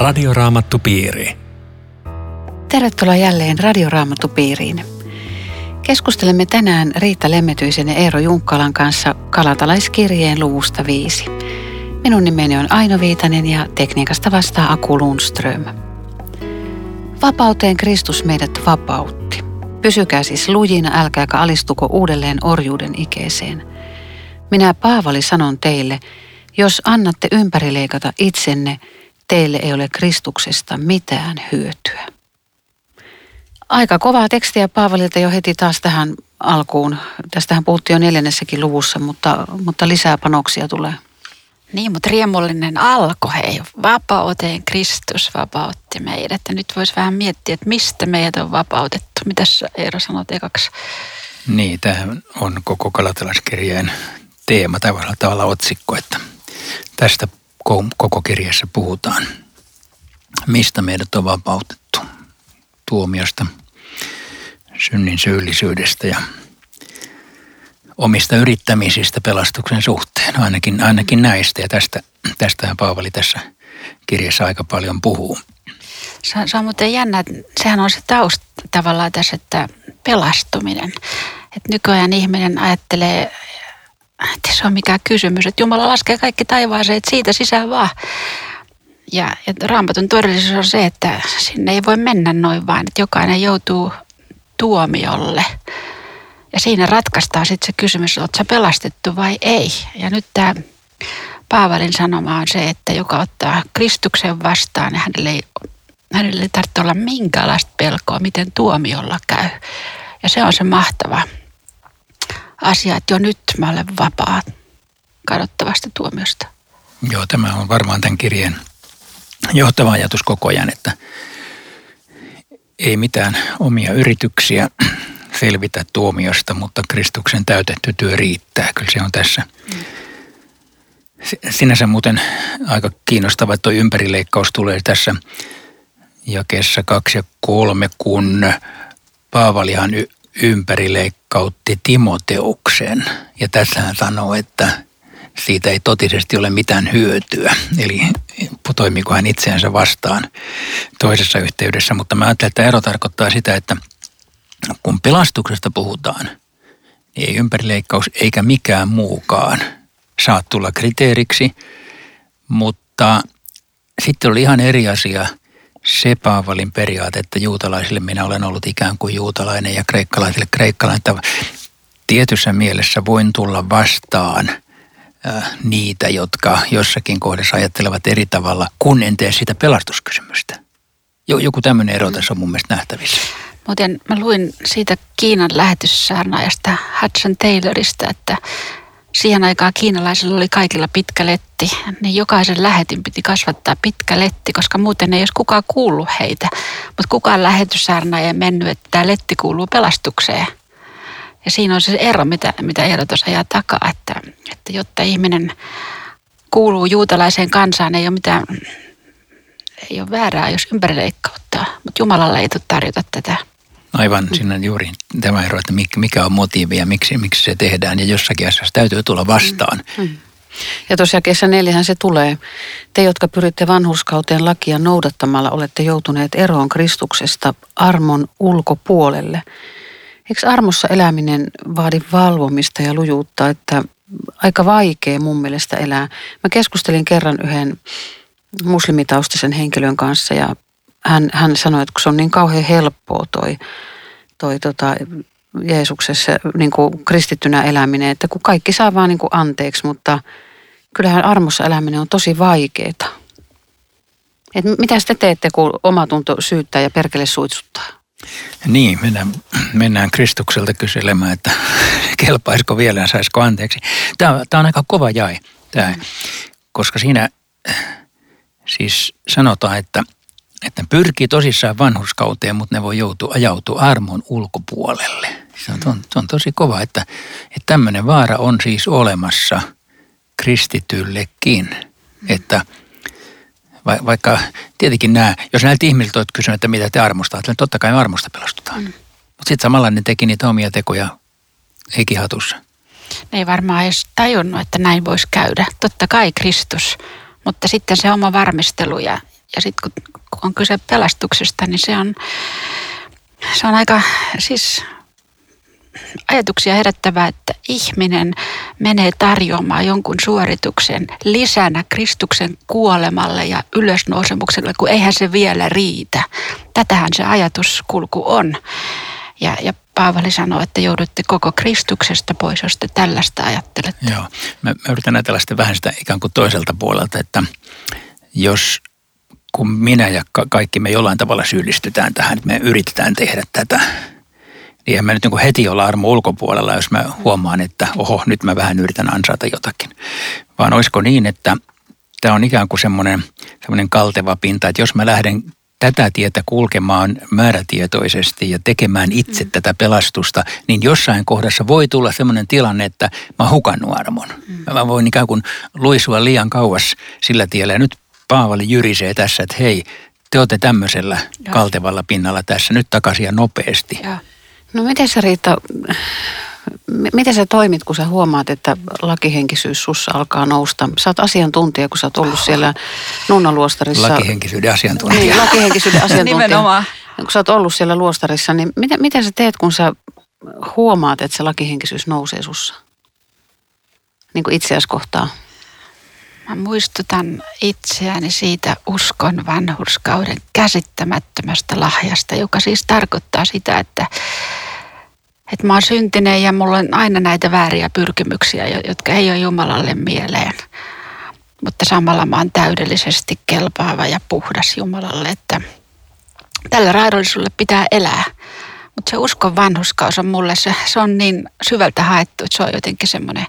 Radioraamattupiiri. Tervetuloa jälleen Radioraamattupiiriin. Keskustelemme tänään Riitta Lemmetyisen ja Eero Junkkalan kanssa Kalatalaiskirjeen luvusta 5. Minun nimeni on Aino Viitanen ja tekniikasta vastaa Aku Lundström. Vapauteen Kristus meidät vapautti. Pysykää siis lujina, älkääkä alistuko uudelleen orjuuden ikeeseen. Minä Paavali sanon teille, jos annatte ympärileikata itsenne, teille ei ole Kristuksesta mitään hyötyä. Aika kovaa tekstiä Paavalilta jo heti taas tähän alkuun. Tästähän puhuttiin jo neljännessäkin luvussa, mutta, mutta lisää panoksia tulee. Niin, mutta riemullinen alko, hei. Vapauteen Kristus vapautti meidät. Ja nyt voisi vähän miettiä, että mistä meidät on vapautettu. Mitäs Eero sanot ekaksi? Niin, tämä on koko kalatelaiskirjeen teema, tavalla tavalla otsikko, että tästä koko kirjassa puhutaan. Mistä meidät on vapautettu? Tuomiosta, synnin syyllisyydestä ja omista yrittämisistä pelastuksen suhteen, ainakin, ainakin näistä. Ja tästä, tästähän Paavali tässä kirjassa aika paljon puhuu. Se se on muuten jännä, että sehän on se tausta tavallaan tässä, että pelastuminen. Että nykyajan ihminen ajattelee, että se on mikään kysymys, että Jumala laskee kaikki taivaaseen, että siitä sisään vaan. Ja, ja raamatun todellisuus on se, että sinne ei voi mennä noin vaan, että jokainen joutuu tuomiolle. Ja siinä ratkaistaan sitten se kysymys, oletko pelastettu vai ei. Ja nyt tämä Paavalin sanoma on se, että joka ottaa Kristuksen vastaan, niin hänelle ei, hänelle ei tarvitse olla minkäänlaista pelkoa, miten tuomiolla käy. Ja se on se mahtava asia, että jo nyt mä olen vapaa kadottavasta tuomiosta. Joo, tämä on varmaan tämän kirjeen johtava ajatus koko ajan, että ei mitään omia yrityksiä selvitä tuomiosta, mutta Kristuksen täytetty työ riittää. Kyllä se on tässä. Sinänsä muuten aika kiinnostava, tuo ympärileikkaus tulee tässä jakeessa kaksi ja kolme, kun Paavalihan ympärileikkautti Timoteuksen. Ja tässä hän sanoo, että siitä ei totisesti ole mitään hyötyä. Eli toimiko hän itseänsä vastaan toisessa yhteydessä. Mutta mä ajattelen, että ero tarkoittaa sitä, että kun pelastuksesta puhutaan, niin ei ympärileikkaus eikä mikään muukaan saa tulla kriteeriksi. Mutta sitten oli ihan eri asia – se Paavalin periaate, että juutalaisille minä olen ollut ikään kuin juutalainen ja kreikkalaisille kreikkalainen. Että tietyssä mielessä voin tulla vastaan äh, niitä, jotka jossakin kohdassa ajattelevat eri tavalla, kun en tee sitä pelastuskysymystä. Joku tämmöinen ero tässä on mun mielestä nähtävissä. Muuten mä luin siitä Kiinan lähetyssaarnaajasta Hudson Taylorista, että siihen aikaan kiinalaisilla oli kaikilla pitkä letti, niin jokaisen lähetin piti kasvattaa pitkä letti, koska muuten ei olisi kukaan kuullut heitä. Mutta kukaan lähetyssaarna ei mennyt, että tämä letti kuuluu pelastukseen. Ja siinä on se ero, mitä, mitä Eero tuossa ajaa takaa, että, että jotta ihminen kuuluu juutalaiseen kansaan, ei ole mitään, ei ole väärää, jos ympärileikkauttaa. Mutta Jumalalla ei tule tarjota tätä Aivan, siinä juuri tämä ero, että mikä on motiivi ja miksi, miksi se tehdään. Ja jossakin asiassa täytyy tulla vastaan. Mm. mm. Ja tosiaan kesä neljähän se tulee. Te, jotka pyritte vanhuskauteen lakia noudattamalla, olette joutuneet eroon Kristuksesta armon ulkopuolelle. Eikö armossa eläminen vaadi valvomista ja lujuutta, että aika vaikea mun mielestä elää. Mä keskustelin kerran yhden muslimitaustaisen henkilön kanssa ja hän, hän sanoi, että kun se on niin kauhean helppoa toi, toi tota, Jeesuksessa niin kuin kristittynä eläminen, että kun kaikki saa vaan niin kuin anteeksi, mutta kyllähän armossa eläminen on tosi vaikeaa. Et mitä te teette, kun omatunto syyttää ja perkele suitsuttaa? Niin, mennään, mennään Kristukselta kyselemään, että kelpaisiko vielä ja saisiko anteeksi. Tämä, tämä on aika kova jae, tämä, koska siinä siis sanotaan, että – että pyrkii tosissaan vanhuskauteen, mutta ne voi joutua, ajautua armon ulkopuolelle. Se on, se on tosi kova, että, että tämmöinen vaara on siis olemassa kristityllekin. Että va, vaikka tietenkin nämä, jos näiltä ihmisiltä olet kysynyt, että mitä te armosta, että totta kai me armosta pelastutaan. Mm. Mutta sitten samalla ne teki niitä omia tekoja heikihatussa. Ne ei varmaan edes tajunnut, että näin voisi käydä. Totta kai Kristus, mutta sitten se oma varmistelu ja ja sitten kun, on kyse pelastuksesta, niin se on, se on aika siis ajatuksia herättävää, että ihminen menee tarjoamaan jonkun suorituksen lisänä Kristuksen kuolemalle ja ylösnousemukselle, kun eihän se vielä riitä. Tätähän se ajatuskulku on. Ja, ja Paavali sanoo, että joudutte koko Kristuksesta pois, jos te tällaista ajattelette. Joo, mä, mä yritän ajatella sitten vähän sitä ikään kuin toiselta puolelta, että jos kun minä ja kaikki me jollain tavalla syyllistytään tähän, että me yritetään tehdä tätä, niin en mä nyt niin kuin heti olla armo ulkopuolella, jos mä huomaan, että oho, nyt mä vähän yritän ansaita jotakin. Vaan olisiko niin, että tämä on ikään kuin semmoinen, semmoinen kalteva pinta, että jos mä lähden tätä tietä kulkemaan määrätietoisesti ja tekemään itse mm. tätä pelastusta, niin jossain kohdassa voi tulla sellainen tilanne, että mä hukannut armon. Mm. Mä voin ikään kuin luisua liian kauas sillä tiellä. Ja nyt Paavali jyrisee tässä, että hei, te olette tämmöisellä ja. kaltevalla pinnalla tässä nyt takaisin ja nopeasti. Ja. No miten sä Riitta, miten sä toimit, kun sä huomaat, että lakihenkisyys sussa alkaa nousta? Sä oot asiantuntija, kun sä oot ollut siellä nunnaluostarissa. Lakihenkisyyden asiantuntija. Niin, lakihenkisyyden asiantuntija. Nimenomaan. Kun sä oot ollut siellä luostarissa, niin miten, miten sä teet, kun sä huomaat, että se lakihenkisyys nousee sussa? Niin kuin itseäsi kohtaa. Mä muistutan itseäni siitä uskon vanhurskauden käsittämättömästä lahjasta, joka siis tarkoittaa sitä, että, että mä oon syntinen ja mulla on aina näitä vääriä pyrkimyksiä, jotka ei ole Jumalalle mieleen. Mutta samalla mä oon täydellisesti kelpaava ja puhdas Jumalalle, että tällä raadollisuudella pitää elää. Mutta se uskon vanhuskaus on mulle, se, se on niin syvältä haettu, että se on jotenkin semmoinen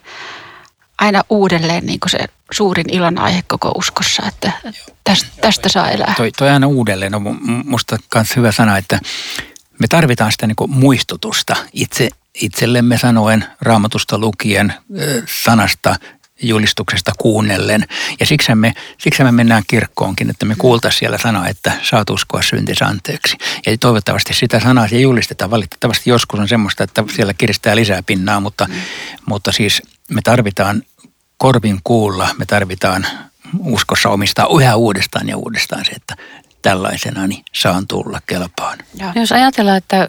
aina uudelleen niin kuin se suurin ilon aihe koko uskossa, että tästä, tästä saa elää. Toi, toi aina uudelleen on musta myös hyvä sana, että me tarvitaan sitä niin kuin muistutusta itse, itsellemme sanoen, raamatusta lukien, sanasta julistuksesta kuunnellen. Ja siksi me, siksi me mennään kirkkoonkin, että me kuultaisiin siellä sanaa, että saat uskoa syntis anteeksi. Ja toivottavasti sitä sanaa se julistetaan. Valitettavasti joskus on semmoista, että siellä kiristää lisää pinnaa, mutta, mm. mutta siis me tarvitaan korvin kuulla, me tarvitaan uskossa omistaa yhä uudestaan ja uudestaan se, että tällaisena niin saan tulla kelpaan. Ja. Jos ajatellaan, että,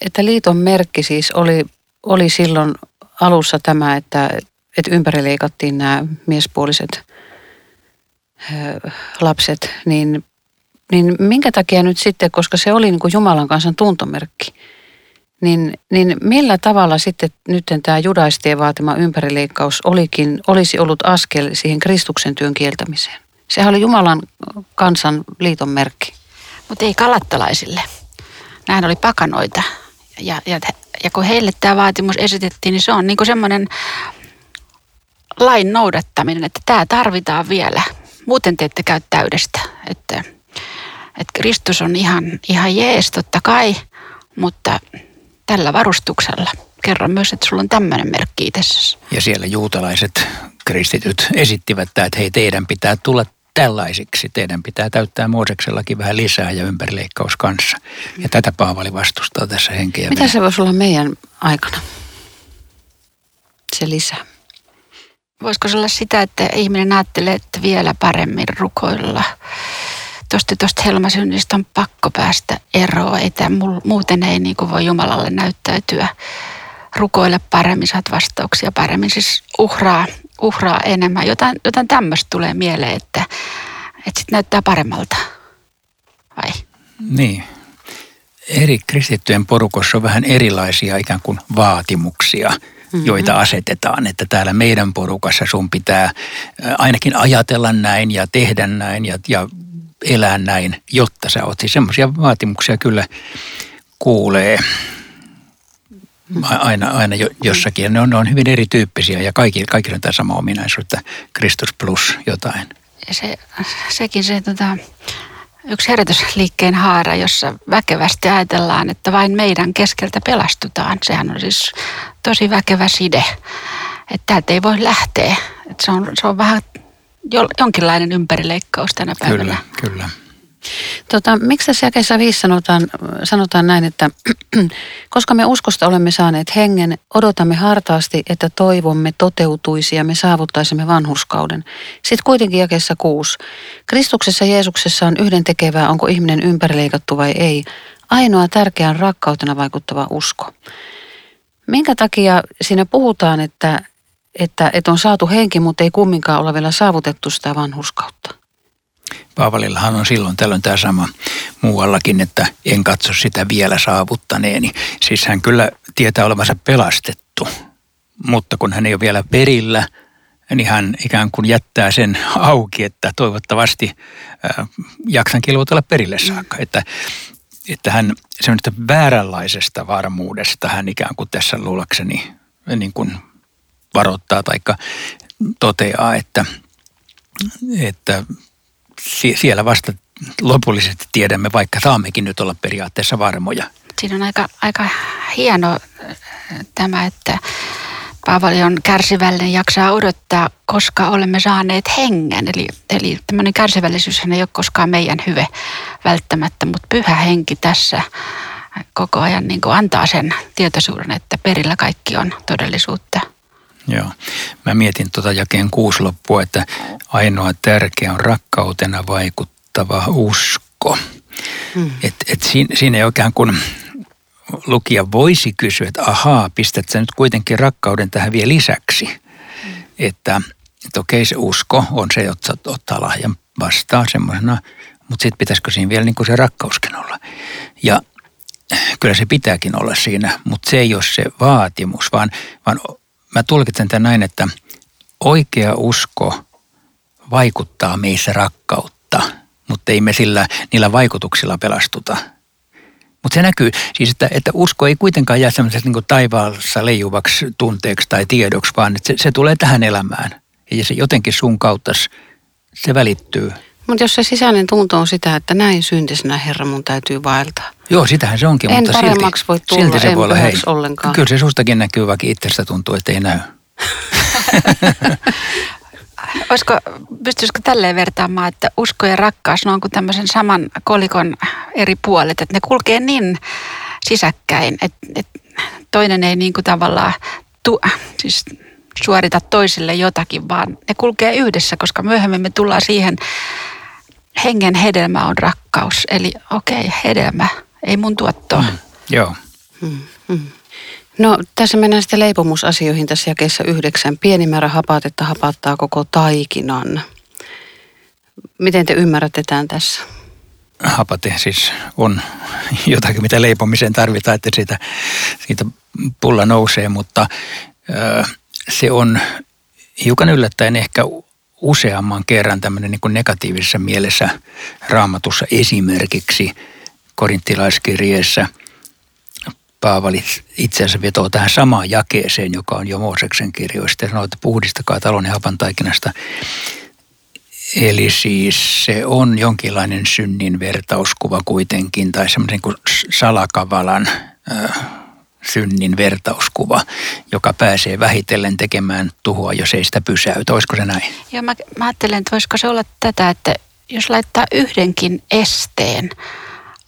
että liiton merkki siis oli, oli silloin alussa tämä, että, että ympärileikattiin nämä miespuoliset lapset, niin, niin minkä takia nyt sitten, koska se oli niin kuin Jumalan kansan tuntomerkki, niin, niin millä tavalla sitten nyt tämä judaistien vaatima ympärileikkaus olikin, olisi ollut askel siihen Kristuksen työn kieltämiseen? Sehän oli Jumalan kansan liiton merkki. Mutta ei kalattalaisille. Nämähän oli pakanoita. Ja, ja, ja kun heille tämä vaatimus esitettiin, niin se on niin semmoinen lain noudattaminen, että tämä tarvitaan vielä. Muuten te ette käy täydestä. Että, että Kristus on ihan, ihan jees totta kai, mutta tällä varustuksella. Kerran myös, että sulla on tämmöinen merkki itsessäsi. Ja siellä juutalaiset kristityt esittivät, että hei teidän pitää tulla tällaisiksi. Teidän pitää täyttää Mooseksellakin vähän lisää ja ympärileikkaus kanssa. Ja tätä Paavali vastustaa tässä henkeä. Mitä se voisi olla meidän aikana? Se lisää. Voisiko se olla sitä, että ihminen ajattelee, että vielä paremmin rukoilla tuosta tuosta helmasynnistä on pakko päästä eroon. Ei tämä, muuten ei niin kuin voi Jumalalle näyttäytyä. Rukoile paremmin, saat vastauksia paremmin. Siis uhraa, uhraa enemmän. Jotain, jotain tämmöistä tulee mieleen, että, että sitten näyttää paremmalta. Vai? Niin. Eri kristittyjen porukossa on vähän erilaisia ikään kuin vaatimuksia mm-hmm. joita asetetaan. Että täällä meidän porukassa sun pitää ainakin ajatella näin ja tehdä näin ja, ja elää näin, jotta sä oot. Siis semmoisia vaatimuksia kyllä kuulee aina, aina jossakin. Ja ne on, ne on hyvin erityyppisiä ja kaikki, kaikilla on tämä sama ominaisuus, että Kristus plus jotain. Ja se, sekin se tota, yksi herätysliikkeen haara, jossa väkevästi ajatellaan, että vain meidän keskeltä pelastutaan. Sehän on siis tosi väkevä side, että täältä ei voi lähteä. Se, on, se on vähän jonkinlainen ympärileikkaus tänä päivänä. Kyllä, kyllä. Tota, miksi tässä jakeessa 5 sanotaan, sanotaan näin, että koska me uskosta olemme saaneet hengen, odotamme hartaasti, että toivomme toteutuisi ja me saavuttaisimme vanhurskauden. Sitten kuitenkin jakeessa 6. Kristuksessa Jeesuksessa on yhden tekevää, onko ihminen ympärileikattu vai ei. Ainoa tärkeän rakkautena vaikuttava usko. Minkä takia siinä puhutaan, että, että, että on saatu henki, mutta ei kumminkaan ole vielä saavutettu sitä vanhurskautta? Paavalillahan on silloin tällöin tämä sama muuallakin, että en katso sitä vielä saavuttaneeni. Siis hän kyllä tietää olevansa pelastettu, mutta kun hän ei ole vielä perillä, niin hän ikään kuin jättää sen auki, että toivottavasti äh, jaksan kilvoitella perille saakka. Mm. Että, että hän semmoista vääränlaisesta varmuudesta hän ikään kuin tässä luulakseni niin kuin varoittaa tai toteaa, että, että siellä vasta lopullisesti tiedämme, vaikka saammekin nyt olla periaatteessa varmoja. Siinä on aika, aika hieno äh, tämä, että Paavali on kärsivällinen, jaksaa odottaa, koska olemme saaneet hengen. Eli, eli tämmöinen kärsivällisyys ei ole koskaan meidän hyve välttämättä, mutta pyhä henki tässä koko ajan niin antaa sen tietoisuuden, että perillä kaikki on todellisuutta. Joo. Mä mietin tuota jakeen kuusi loppua, että ainoa tärkeä on rakkautena vaikuttava usko. Hmm. Et, et siinä, siinä ei oikein kun lukija voisi kysyä, että ahaa, pistät sä nyt kuitenkin rakkauden tähän vielä lisäksi. Hmm. Että, että okei se usko on se, että ottaa lahjan vastaan semmoisena, mutta sitten pitäisikö siinä vielä niin kuin se rakkauskin olla. Ja kyllä se pitääkin olla siinä, mutta se ei ole se vaatimus, vaan, vaan mä tulkitsen tämän näin, että oikea usko vaikuttaa meissä rakkautta, mutta ei me sillä, niillä vaikutuksilla pelastuta. Mutta se näkyy siis, että, että usko ei kuitenkaan jää semmoisesta niin taivaassa leijuvaksi tunteeksi tai tiedoksi, vaan että se, se tulee tähän elämään. Ja se jotenkin sun kautta se välittyy. Mutta jos se sisäinen tunto on sitä, että näin syntisenä Herra mun täytyy vaeltaa. Joo, sitähän se onkin, en mutta silti, voi tulla, silti se en voi olla, hei, ollenkaan. kyllä se sustakin näkyy, vaikka itsestä tuntuu, että ei näy. Olisiko, pystyisikö tälleen vertaamaan, että usko ja rakkaus, ne on kuin tämmöisen saman kolikon eri puolet, että ne kulkee niin sisäkkäin, että, että toinen ei niin kuin tavallaan tu, siis suorita toisille jotakin, vaan ne kulkee yhdessä, koska myöhemmin me tullaan siihen, hengen hedelmä on rakkaus. Eli okei, okay, hedelmä, ei mun tuottoa. Mm, joo. Mm, mm. No tässä mennään sitten leipomusasioihin tässä jakeessa yhdeksän. Pieni määrä hapatetta hapattaa koko taikinan. Miten te ymmärrätte tämän tässä? Hapate siis on jotakin, mitä leipomiseen tarvitaan, että siitä, siitä pulla nousee, mutta ö, se on hiukan yllättäen ehkä useamman kerran tämmöinen niin negatiivisessa mielessä raamatussa esimerkiksi korinttilaiskirjeessä – Paavali itse asiassa vetoo tähän samaan jakeeseen, joka on jo Mooseksen kirjoista. Sanoo, että puhdistakaa talon ja hapan taikinasta. Eli siis se on jonkinlainen synnin vertauskuva kuitenkin, tai semmoinen kuin salakavalan äh, synnin vertauskuva, joka pääsee vähitellen tekemään tuhoa, jos ei sitä pysäytä. Olisiko se näin? Joo, mä, mä ajattelen, että voisiko se olla tätä, että jos laittaa yhdenkin esteen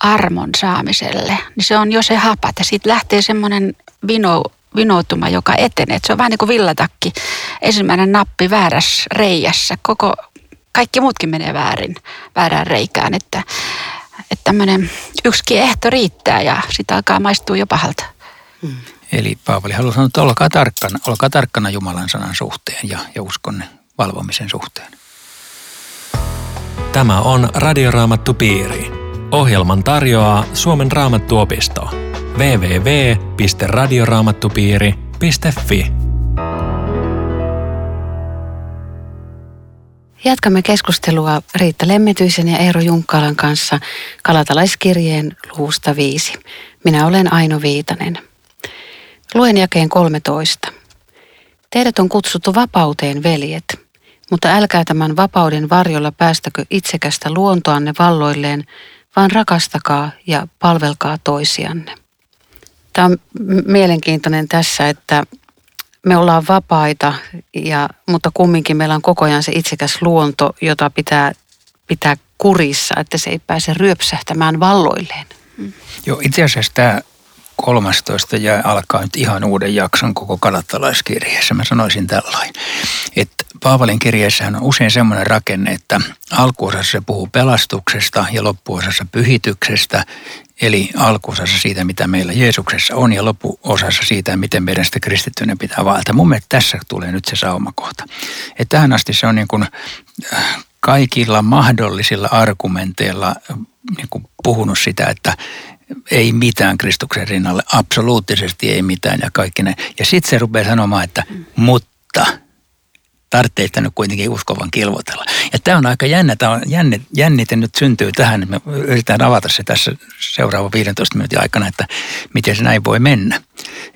armon saamiselle, niin se on jo se hapat ja siitä lähtee semmoinen vino, vinoutuma, joka etenee. se on vähän niin kuin villatakki, ensimmäinen nappi väärässä reijässä, koko, kaikki muutkin menee väärin, väärään reikään, että, että tämmöinen yksikin ehto riittää ja sitä alkaa maistua jo pahalta. Hmm. Eli Paavali haluaa sanoa, että olkaa tarkkana, olkaa tarkkana Jumalan sanan suhteen ja, ja uskon valvomisen suhteen. Tämä on Radioraamattu Piiri. Ohjelman tarjoaa Suomen raamattuopisto. www.radioraamattupiiri.fi Jatkamme keskustelua Riitta Lemmetyisen ja Eero Junkkalan kanssa Kalatalaiskirjeen luvusta 5. Minä olen Aino Viitanen. Luen jakeen 13. Teidät on kutsuttu vapauteen, veljet, mutta älkää tämän vapauden varjolla päästäkö itsekästä luontoanne valloilleen, vaan rakastakaa ja palvelkaa toisianne. Tämä on mielenkiintoinen tässä, että me ollaan vapaita, ja, mutta kumminkin meillä on koko ajan se itsekäs luonto, jota pitää pitää kurissa, että se ei pääse ryöpsähtämään valloilleen. Joo, itse asiassa tämä 13 ja alkaa nyt ihan uuden jakson koko kalattalaiskirjeessä. Mä sanoisin tällainen, että Paavalin kirjeessähän on usein semmoinen rakenne, että alkuosassa se puhuu pelastuksesta ja loppuosassa pyhityksestä, eli alkuosassa siitä, mitä meillä Jeesuksessa on ja loppuosassa siitä, miten meidän sitä kristittyinen pitää valta. Mun mielestä tässä tulee nyt se saumakohta. Että tähän asti se on niin kuin äh, kaikilla mahdollisilla argumenteilla äh, niin kuin puhunut sitä, että ei mitään Kristuksen rinnalle, absoluuttisesti ei mitään ja kaikki ne. Ja sitten se rupeaa sanomaan, että mutta tarvitsee sitä nyt kuitenkin uskovan kilvotella. Ja tämä on aika jännä, tämä on jänne, jännite nyt syntyy tähän, me yritetään avata se tässä seuraavan 15 minuutin aikana, että miten se näin voi mennä.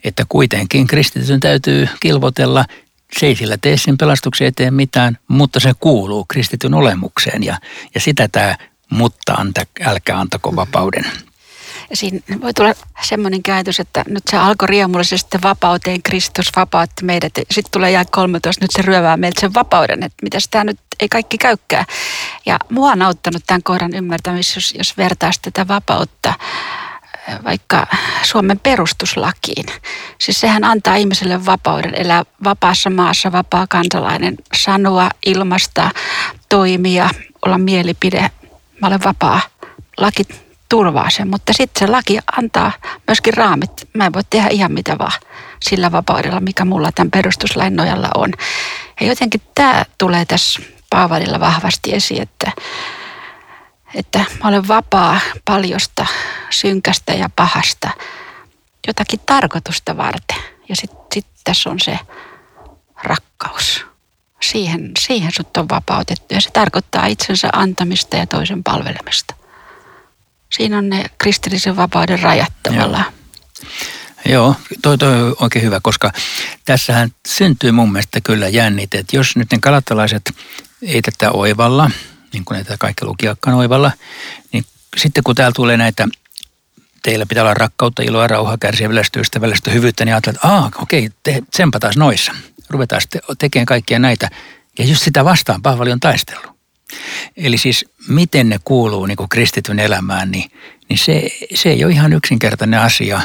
Että kuitenkin kristityn täytyy kilvotella, se ei sillä tee sen pelastuksen eteen mitään, mutta se kuuluu kristityn olemukseen ja, ja sitä tämä mutta anta, älkää antako vapauden siinä voi tulla semmoinen ajatus, että nyt se alkoi riemullisesti vapauteen, Kristus vapautti meidät. Sitten tulee jää 13, nyt se ryövää meiltä sen vapauden, että mitä tämä nyt ei kaikki käykkää. Ja mua on auttanut tämän kohdan ymmärtämisessä, jos, jos vertaa tätä vapautta vaikka Suomen perustuslakiin. Siis sehän antaa ihmiselle vapauden elää vapaassa maassa, vapaa kansalainen, sanoa, ilmasta, toimia, olla mielipide. Mä olen vapaa. Laki turvaa sen, mutta sitten se laki antaa myöskin raamit. Mä en voi tehdä ihan mitä vaan sillä vapaudella, mikä mulla tämän perustuslain nojalla on. Ja jotenkin tämä tulee tässä Paavalilla vahvasti esiin, että, että mä olen vapaa paljosta, synkästä ja pahasta jotakin tarkoitusta varten. Ja sitten sit tässä on se rakkaus. Siihen, siihen sut on vapautettu ja se tarkoittaa itsensä antamista ja toisen palvelemista siinä on ne kristillisen vapauden rajat tavallaan. Joo. toi, toi on oikein hyvä, koska tässähän syntyy mun mielestä kyllä jännite, että jos nyt ne kalattalaiset ei tätä oivalla, niin kuin näitä kaikki lukiakkaan oivalla, niin sitten kun täällä tulee näitä teillä pitää olla rakkautta, iloa, rauhaa, kärsivällistä, ystävällistä, hyvyyttä, niin ajattelet, että aah, okei, te, taas noissa. Ruvetaan sitten tekemään kaikkia näitä. Ja just sitä vastaan Paavali on taistellut. Eli siis miten ne kuuluu niin kuin kristityn elämään, niin, niin se, se ei ole ihan yksinkertainen asia,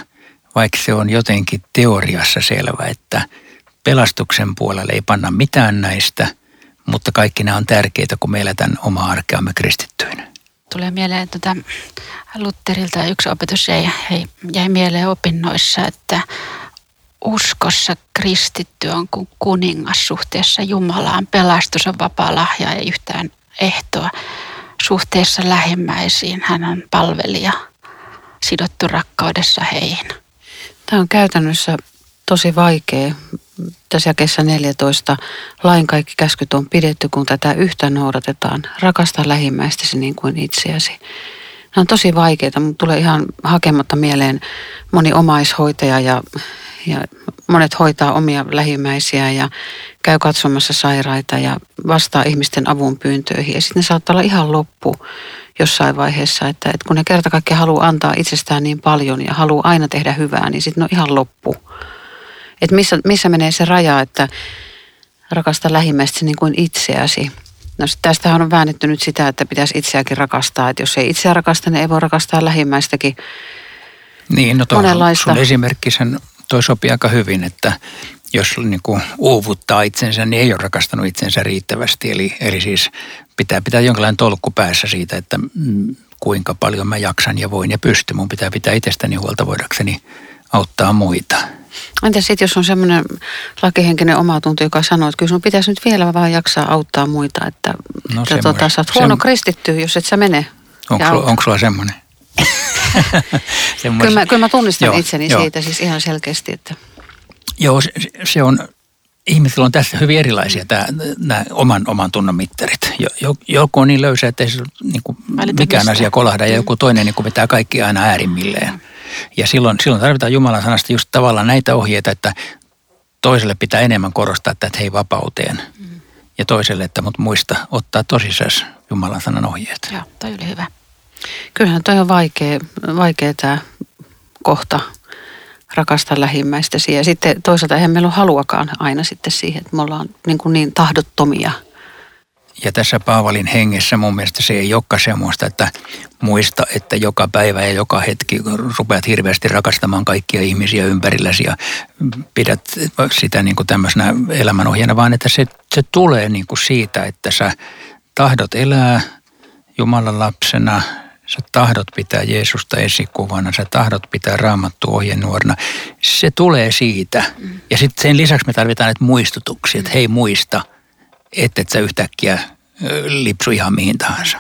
vaikka se on jotenkin teoriassa selvä, että pelastuksen puolelle ei panna mitään näistä, mutta kaikki nämä on tärkeitä, kun me eletään omaa arkeamme kristittyinä. Tulee mieleen tuota Lutterilta yksi opetus jäi, jäi mieleen opinnoissa, että uskossa kristitty on kuin kuningas suhteessa Jumalaan. Pelastus on vapaa lahja, ei yhtään ehtoa suhteessa lähimmäisiin. Hän on palvelija, sidottu rakkaudessa heihin. Tämä on käytännössä tosi vaikea. Tässä jakeessa 14 lain kaikki käskyt on pidetty, kun tätä yhtä noudatetaan. Rakasta lähimmäistäsi niin kuin itseäsi. Nämä on tosi vaikeita, mutta tulee ihan hakematta mieleen moni omaishoitaja ja, ja monet hoitaa omia lähimmäisiä ja käy katsomassa sairaita ja vastaa ihmisten avun pyyntöihin. Ja sitten ne saattaa olla ihan loppu jossain vaiheessa, että, että kun ne kerta kaikkiaan haluaa antaa itsestään niin paljon ja haluaa aina tehdä hyvää, niin sitten ne on ihan loppu. Että missä, missä menee se raja, että rakasta lähimmäistä niin kuin itseäsi. No tästähän on väännetty nyt sitä, että pitäisi itseäkin rakastaa. Että jos ei itseä rakasta, niin ei voi rakastaa lähimmäistäkin. Niin, no tuo sun esimerkki sen toi sopii aika hyvin, että jos niin kuin uuvuttaa itsensä, niin ei ole rakastanut itsensä riittävästi. Eli, eli siis pitää pitää jonkinlainen tolkku päässä siitä, että mm, kuinka paljon mä jaksan ja voin ja pystyn. Mun pitää pitää itsestäni huolta voidakseni auttaa muita. Entä sitten, jos on semmoinen lakihenkinen omatunto, joka sanoo, että kyllä sun pitäisi nyt vielä vaan jaksaa auttaa muita, että, no, että tota, sä oot huono sem... kristitty, jos et sä mene. Onko sulla, onko sulla semmoinen? kyllä, mä, kyllä mä tunnistan joo, itseni joo. siitä siis ihan selkeästi. Että... Joo, se, se on, ihmisillä on tässä hyvin erilaisia tämä, nämä oman, oman tunnon mittarit. Joku on niin löysä, että ei se niin kuin mikään asia kolahda ja joku toinen niin kuin vetää kaikki aina äärimmilleen. Ja silloin, silloin tarvitaan Jumalan sanasta just tavallaan näitä ohjeita, että toiselle pitää enemmän korostaa että hei vapauteen. Mm. Ja toiselle, että mut muista ottaa tosissaan Jumalan sanan ohjeet. Joo, toi oli hyvä. Kyllähän toi on vaikea, vaikea tämä kohta rakasta lähimmäistäsi. Ja sitten toisaalta eihän meillä ole haluakaan aina sitten siihen, että me ollaan niin, kuin niin tahdottomia. Ja tässä Paavalin hengessä mun mielestä se ei olekaan semmoista, että muista, että joka päivä ja joka hetki rupeat hirveästi rakastamaan kaikkia ihmisiä ympärilläsi ja pidät sitä niin kuin tämmöisenä elämänohjana, vaan että se, se tulee niin kuin siitä, että sä tahdot elää Jumalan lapsena, sä tahdot pitää Jeesusta esikuvana, sä tahdot pitää raamattu ohjenuorana. Se tulee siitä. Ja sitten sen lisäksi me tarvitaan näitä muistutuksia, että hei muista, että et sä yhtäkkiä lipsu ihan mihin tahansa.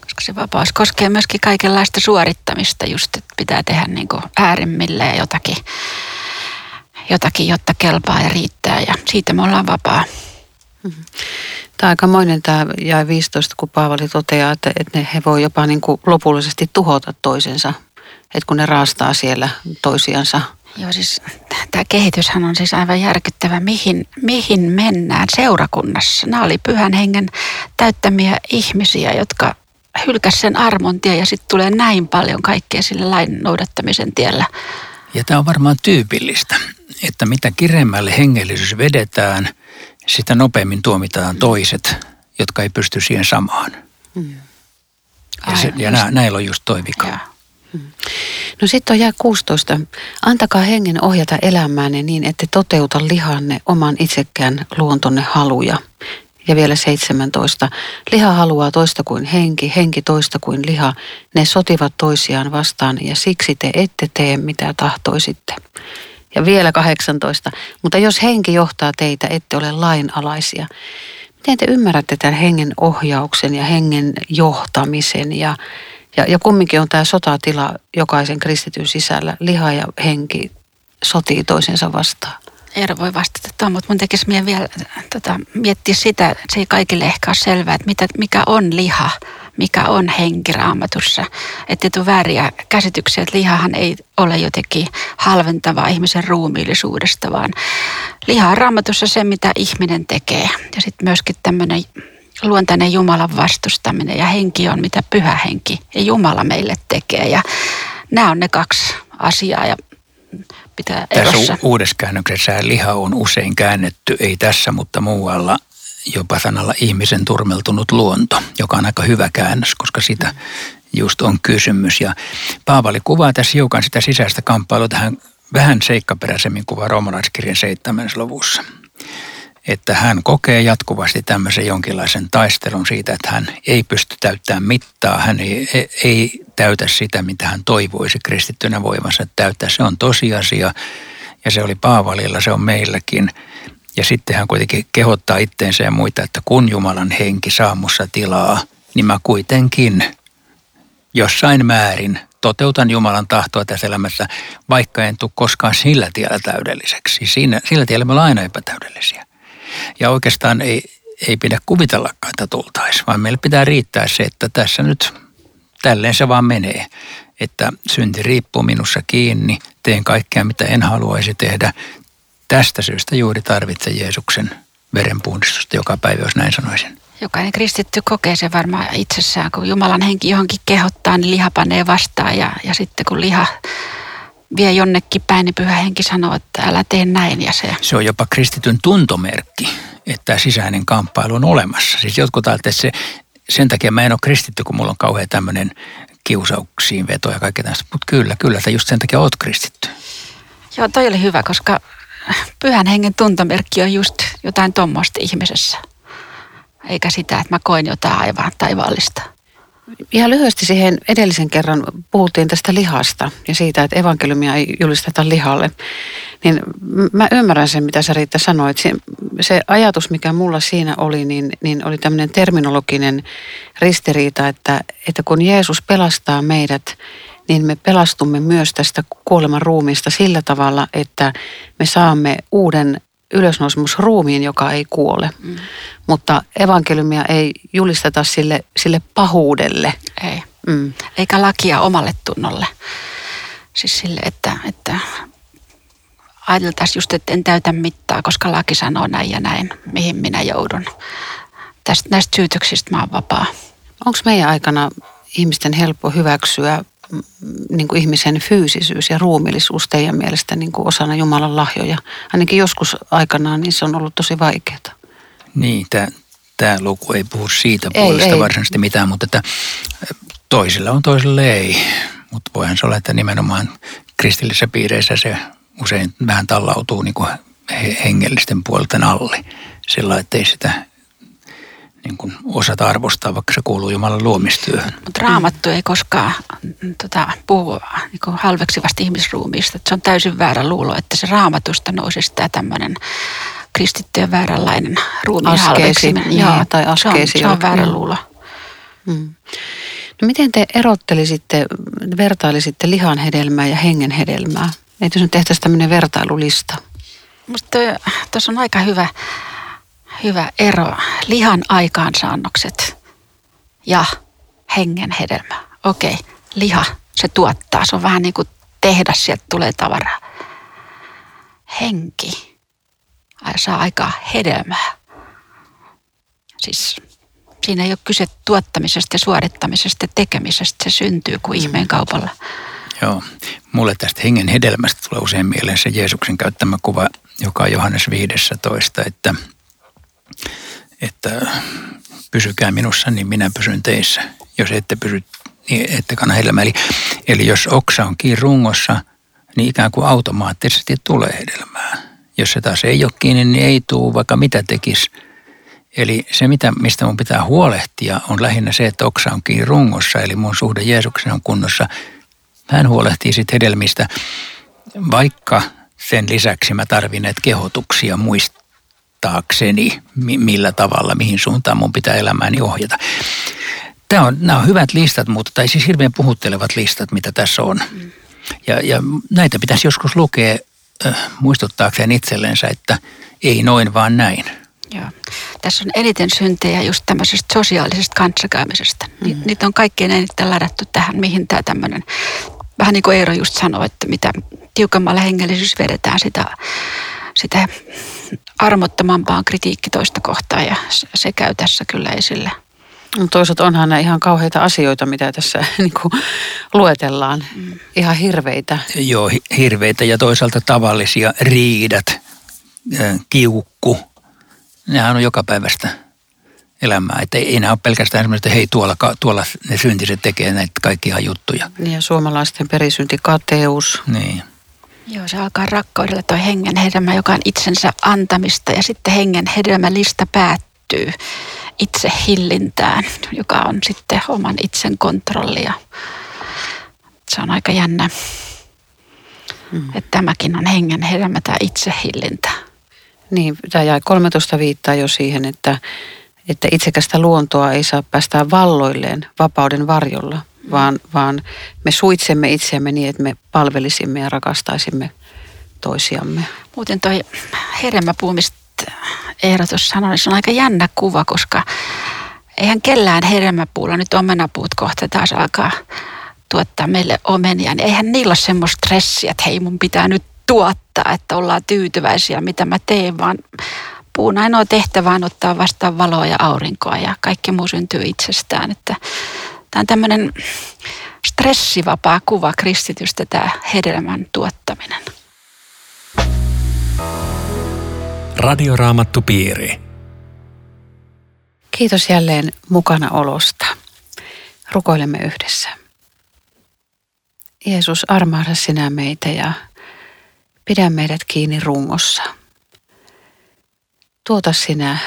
Koska se vapaus koskee myöskin kaikenlaista suorittamista, just että pitää tehdä niin kuin äärimmilleen jotakin, jotakin, jotta kelpaa ja riittää ja siitä me ollaan vapaa. Mm-hmm. Tämä on aikamoinen tämä jäi 15, kun Paavali toteaa, että, että ne, he voi jopa niin kuin lopullisesti tuhota toisensa, että kun ne raastaa siellä toisiansa. Joo, siis tämä kehityshän on siis aivan järkyttävä, mihin, mihin mennään seurakunnassa. Nämä oli pyhän hengen täyttämiä ihmisiä, jotka hylkäs sen armontia ja sitten tulee näin paljon kaikkea sille lain noudattamisen tiellä. Ja tämä on varmaan tyypillistä, että mitä kireemmälle hengellisyys vedetään, sitä nopeammin tuomitaan toiset, jotka ei pysty siihen samaan. Mm. Ja, se, ja nä, näillä on just toi vika. Mm. No sitten on jää 16. Antakaa hengen ohjata elämäänne niin, että toteuta lihanne oman itsekään luontonne haluja. Ja vielä 17. Liha haluaa toista kuin henki, henki toista kuin liha. Ne sotivat toisiaan vastaan ja siksi te ette tee mitä tahtoisitte. Ja vielä 18. Mutta jos henki johtaa teitä, ette ole lainalaisia. Miten te ymmärrätte tämän hengen ohjauksen ja hengen johtamisen ja, ja, ja kumminkin on tämä sotatila jokaisen kristityn sisällä. Liha ja henki sotii toisensa vastaan. Eero voi vastata tuon, mutta mun tekisi vielä tota, miettiä sitä, että se ei kaikille ehkä ole selvää, että mitä, mikä on liha mikä on henki raamatussa. Että tule vääriä käsityksiä, että lihahan ei ole jotenkin halventavaa ihmisen ruumiillisuudesta, vaan liha on raamatussa se, mitä ihminen tekee. Ja sitten myöskin tämmöinen luontainen Jumalan vastustaminen ja henki on, mitä pyhä henki ja Jumala meille tekee. Ja nämä on ne kaksi asiaa ja pitää erossa. Tässä uudessa käännöksessä liha on usein käännetty, ei tässä, mutta muualla jopa sanalla ihmisen turmeltunut luonto, joka on aika hyvä käännös, koska sitä just on kysymys. Ja Paavali kuvaa tässä hiukan sitä sisäistä kamppailua tähän vähän seikkaperäisemmin kuvaa roomalaiskirjan 7. luvussa. Että hän kokee jatkuvasti tämmöisen jonkinlaisen taistelun siitä, että hän ei pysty täyttämään mittaa, hän ei, ei, ei täytä sitä, mitä hän toivoisi kristittynä voimansa täyttää. Se on tosiasia ja se oli Paavalilla, se on meilläkin. Ja sitten hän kuitenkin kehottaa itteensä ja muita, että kun Jumalan henki saa mussa tilaa, niin mä kuitenkin jossain määrin toteutan Jumalan tahtoa tässä elämässä, vaikka en tule koskaan sillä tiellä täydelliseksi. Siinä, sillä tiellä me ollaan aina epätäydellisiä. Ja oikeastaan ei, ei pidä kuvitellakaan, että tultaisi, vaan meillä pitää riittää se, että tässä nyt tälleen se vaan menee. Että synti riippuu minussa kiinni, teen kaikkea mitä en haluaisi tehdä, tästä syystä juuri tarvitse Jeesuksen verenpuhdistusta joka päivä, jos näin sanoisin. Jokainen kristitty kokee se varmaan itsessään, kun Jumalan henki johonkin kehottaa, niin liha panee vastaan ja, ja sitten kun liha vie jonnekin päin, niin pyhä henki sanoo, että älä tee näin. Ja se... se on jopa kristityn tuntomerkki, että sisäinen kamppailu on olemassa. Siis jotkut ajattelevat, että se, sen takia mä en ole kristitty, kun mulla on kauhean tämmöinen kiusauksiin veto ja kaikkea tästä. Mutta kyllä, kyllä, että just sen takia oot kristitty. Joo, toi oli hyvä, koska pyhän hengen tuntomerkki on just jotain tuommoista ihmisessä. Eikä sitä, että mä koin jotain aivan taivaallista. Ihan lyhyesti siihen edellisen kerran puhuttiin tästä lihasta ja siitä, että evankeliumia ei julisteta lihalle. Niin mä ymmärrän sen, mitä sä Riitta sanoit. Se, se ajatus, mikä mulla siinä oli, niin, niin oli tämmöinen terminologinen ristiriita, että, että kun Jeesus pelastaa meidät niin me pelastumme myös tästä kuoleman ruumiista sillä tavalla, että me saamme uuden ylösnousemusruumiin, joka ei kuole. Mm. Mutta evankeliumia ei julisteta sille, sille pahuudelle. Ei. Mm. Eikä lakia omalle tunnolle. Siis sille, että, että ajateltaisiin just, että en täytä mittaa, koska laki sanoo näin ja näin, mihin minä joudun. Tästä, näistä syytöksistä mä oon vapaa. Onko meidän aikana ihmisten helppo hyväksyä niin kuin ihmisen fyysisyys ja ruumillisuus teidän mielestä niin kuin osana Jumalan lahjoja? Ainakin joskus aikanaan niin se on ollut tosi vaikeaa. Niin, tämä luku ei puhu siitä Ei, puolesta ei. varsinaisesti mitään, mutta että toisilla on toisille ei. Mutta voihan se olla, että nimenomaan kristillisissä piireissä se usein vähän tallautuu niin kuin he- hengellisten puolten alle. Sillä että ei sitä niin kuin osata arvostaa, vaikka se kuuluu Jumalan luomistyöhön. Mutta raamattu ei koskaan mm, tota, puhu niin halveksivasti ihmisruumiista. Se on täysin väärä luulo, että se raamatusta nousisi tämä tämmöinen kristittyjen vääränlainen ruumiin Askeesi, halveksiminen. niin, tai askeesi Se on, se on väärä joo. luulo. Mm. No miten te erottelisitte, vertailisitte lihan hedelmää ja hengen hedelmää? Että jos nyt tehtäisiin tämmöinen vertailulista. Musta tuossa on aika hyvä, hyvä ero. Lihan aikaansaannokset ja hengen hedelmä. Okei, liha, se tuottaa. Se on vähän niin kuin tehdas, sieltä tulee tavaraa. Henki saa aikaa hedelmää. Siis siinä ei ole kyse tuottamisesta ja suorittamisesta ja tekemisestä. Se syntyy kuin ihmeen kaupalla. Joo. Mulle tästä hengen hedelmästä tulee usein mieleen se Jeesuksen käyttämä kuva, joka on Johannes 15, että, että pysykää minussa, niin minä pysyn teissä. Jos ette pysy, niin ette kanna hedelmää. Eli, eli jos oksa on kiinni rungossa, niin ikään kuin automaattisesti tulee hedelmää. Jos se taas ei ole kiinni, niin ei tule, vaikka mitä tekisi. Eli se, mitä, mistä mun pitää huolehtia, on lähinnä se, että oksa on kiinni rungossa, eli mun suhde Jeesuksen on kunnossa. Hän huolehtii sitten hedelmistä, vaikka sen lisäksi mä tarvin näitä kehotuksia muistaakseni, mi- millä tavalla, mihin suuntaan mun pitää elämääni ohjata. Tämä on, nämä on hyvät listat, mutta tai siis hirveän puhuttelevat listat, mitä tässä on. Ja, ja näitä pitäisi joskus lukea äh, muistuttaakseen itsellensä, että ei noin vaan näin. Joo. Tässä on eniten syntejä just tämmöisestä sosiaalisesta kanssakäymisestä. Mm. Niitä on kaikkein eniten ladattu tähän, mihin tämä tämmöinen, vähän niin kuin Eero just sanoi, että mitä tiukemmalla hengellisyys vedetään, sitä, sitä armottomampaa kritiikki toista kohtaan ja se, käy tässä kyllä esille. No toisaalta onhan nämä ihan kauheita asioita, mitä tässä niin kuin luetellaan. Mm. Ihan hirveitä. Joo, hi- hirveitä ja toisaalta tavallisia riidat, kiukku. Nehän on joka päivästä elämää. Että ei, ei nämä ole pelkästään semmoista, että hei tuolla, tuolla ne syntiset tekee näitä kaikkia juttuja. Ja suomalaisten perisynti kateus. Niin. Joo, se alkaa rakkaudella toi hengen hedelmä, joka on itsensä antamista ja sitten hengen hedelmälista päättyy itse hillintään, joka on sitten oman itsen kontrollia. Se on aika jännä, mm. että tämäkin on hengen hedelmä, tämä itsehillintä. Niin, tämä jäi 13 viittaa jo siihen, että, että itsekästä luontoa ei saa päästää valloilleen vapauden varjolla, vaan, vaan me suitsemme itseämme niin, että me palvelisimme ja rakastaisimme toisiamme. Muuten toi hedelmäpuu, mistä Eero tuossa sanoi, niin se on aika jännä kuva, koska eihän kellään hedelmäpuulla nyt omenapuut kohta taas alkaa tuottaa meille omenia, niin eihän niillä ole semmoista stressiä, että hei mun pitää nyt tuottaa, että ollaan tyytyväisiä mitä mä teen, vaan puun ainoa tehtävä on ottaa vastaan valoa ja aurinkoa ja kaikki muu syntyy itsestään. Että tämä on tämmöinen stressivapaa kuva kristitystä tämä hedelmän tuottaminen. Radioraamattupiiri. Kiitos jälleen mukana olosta. Rukoilemme yhdessä. Jeesus, armahda sinä meitä ja pidä meidät kiinni rungossa. Tuota sinä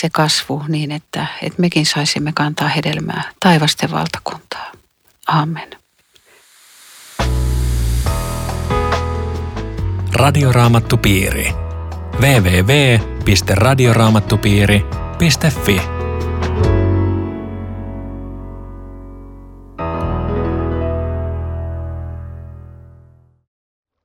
se kasvu niin, että, että mekin saisimme kantaa hedelmää taivasten valtakuntaa. Amen. Radioraamattupiiri. www.radioraamattupiiri.fi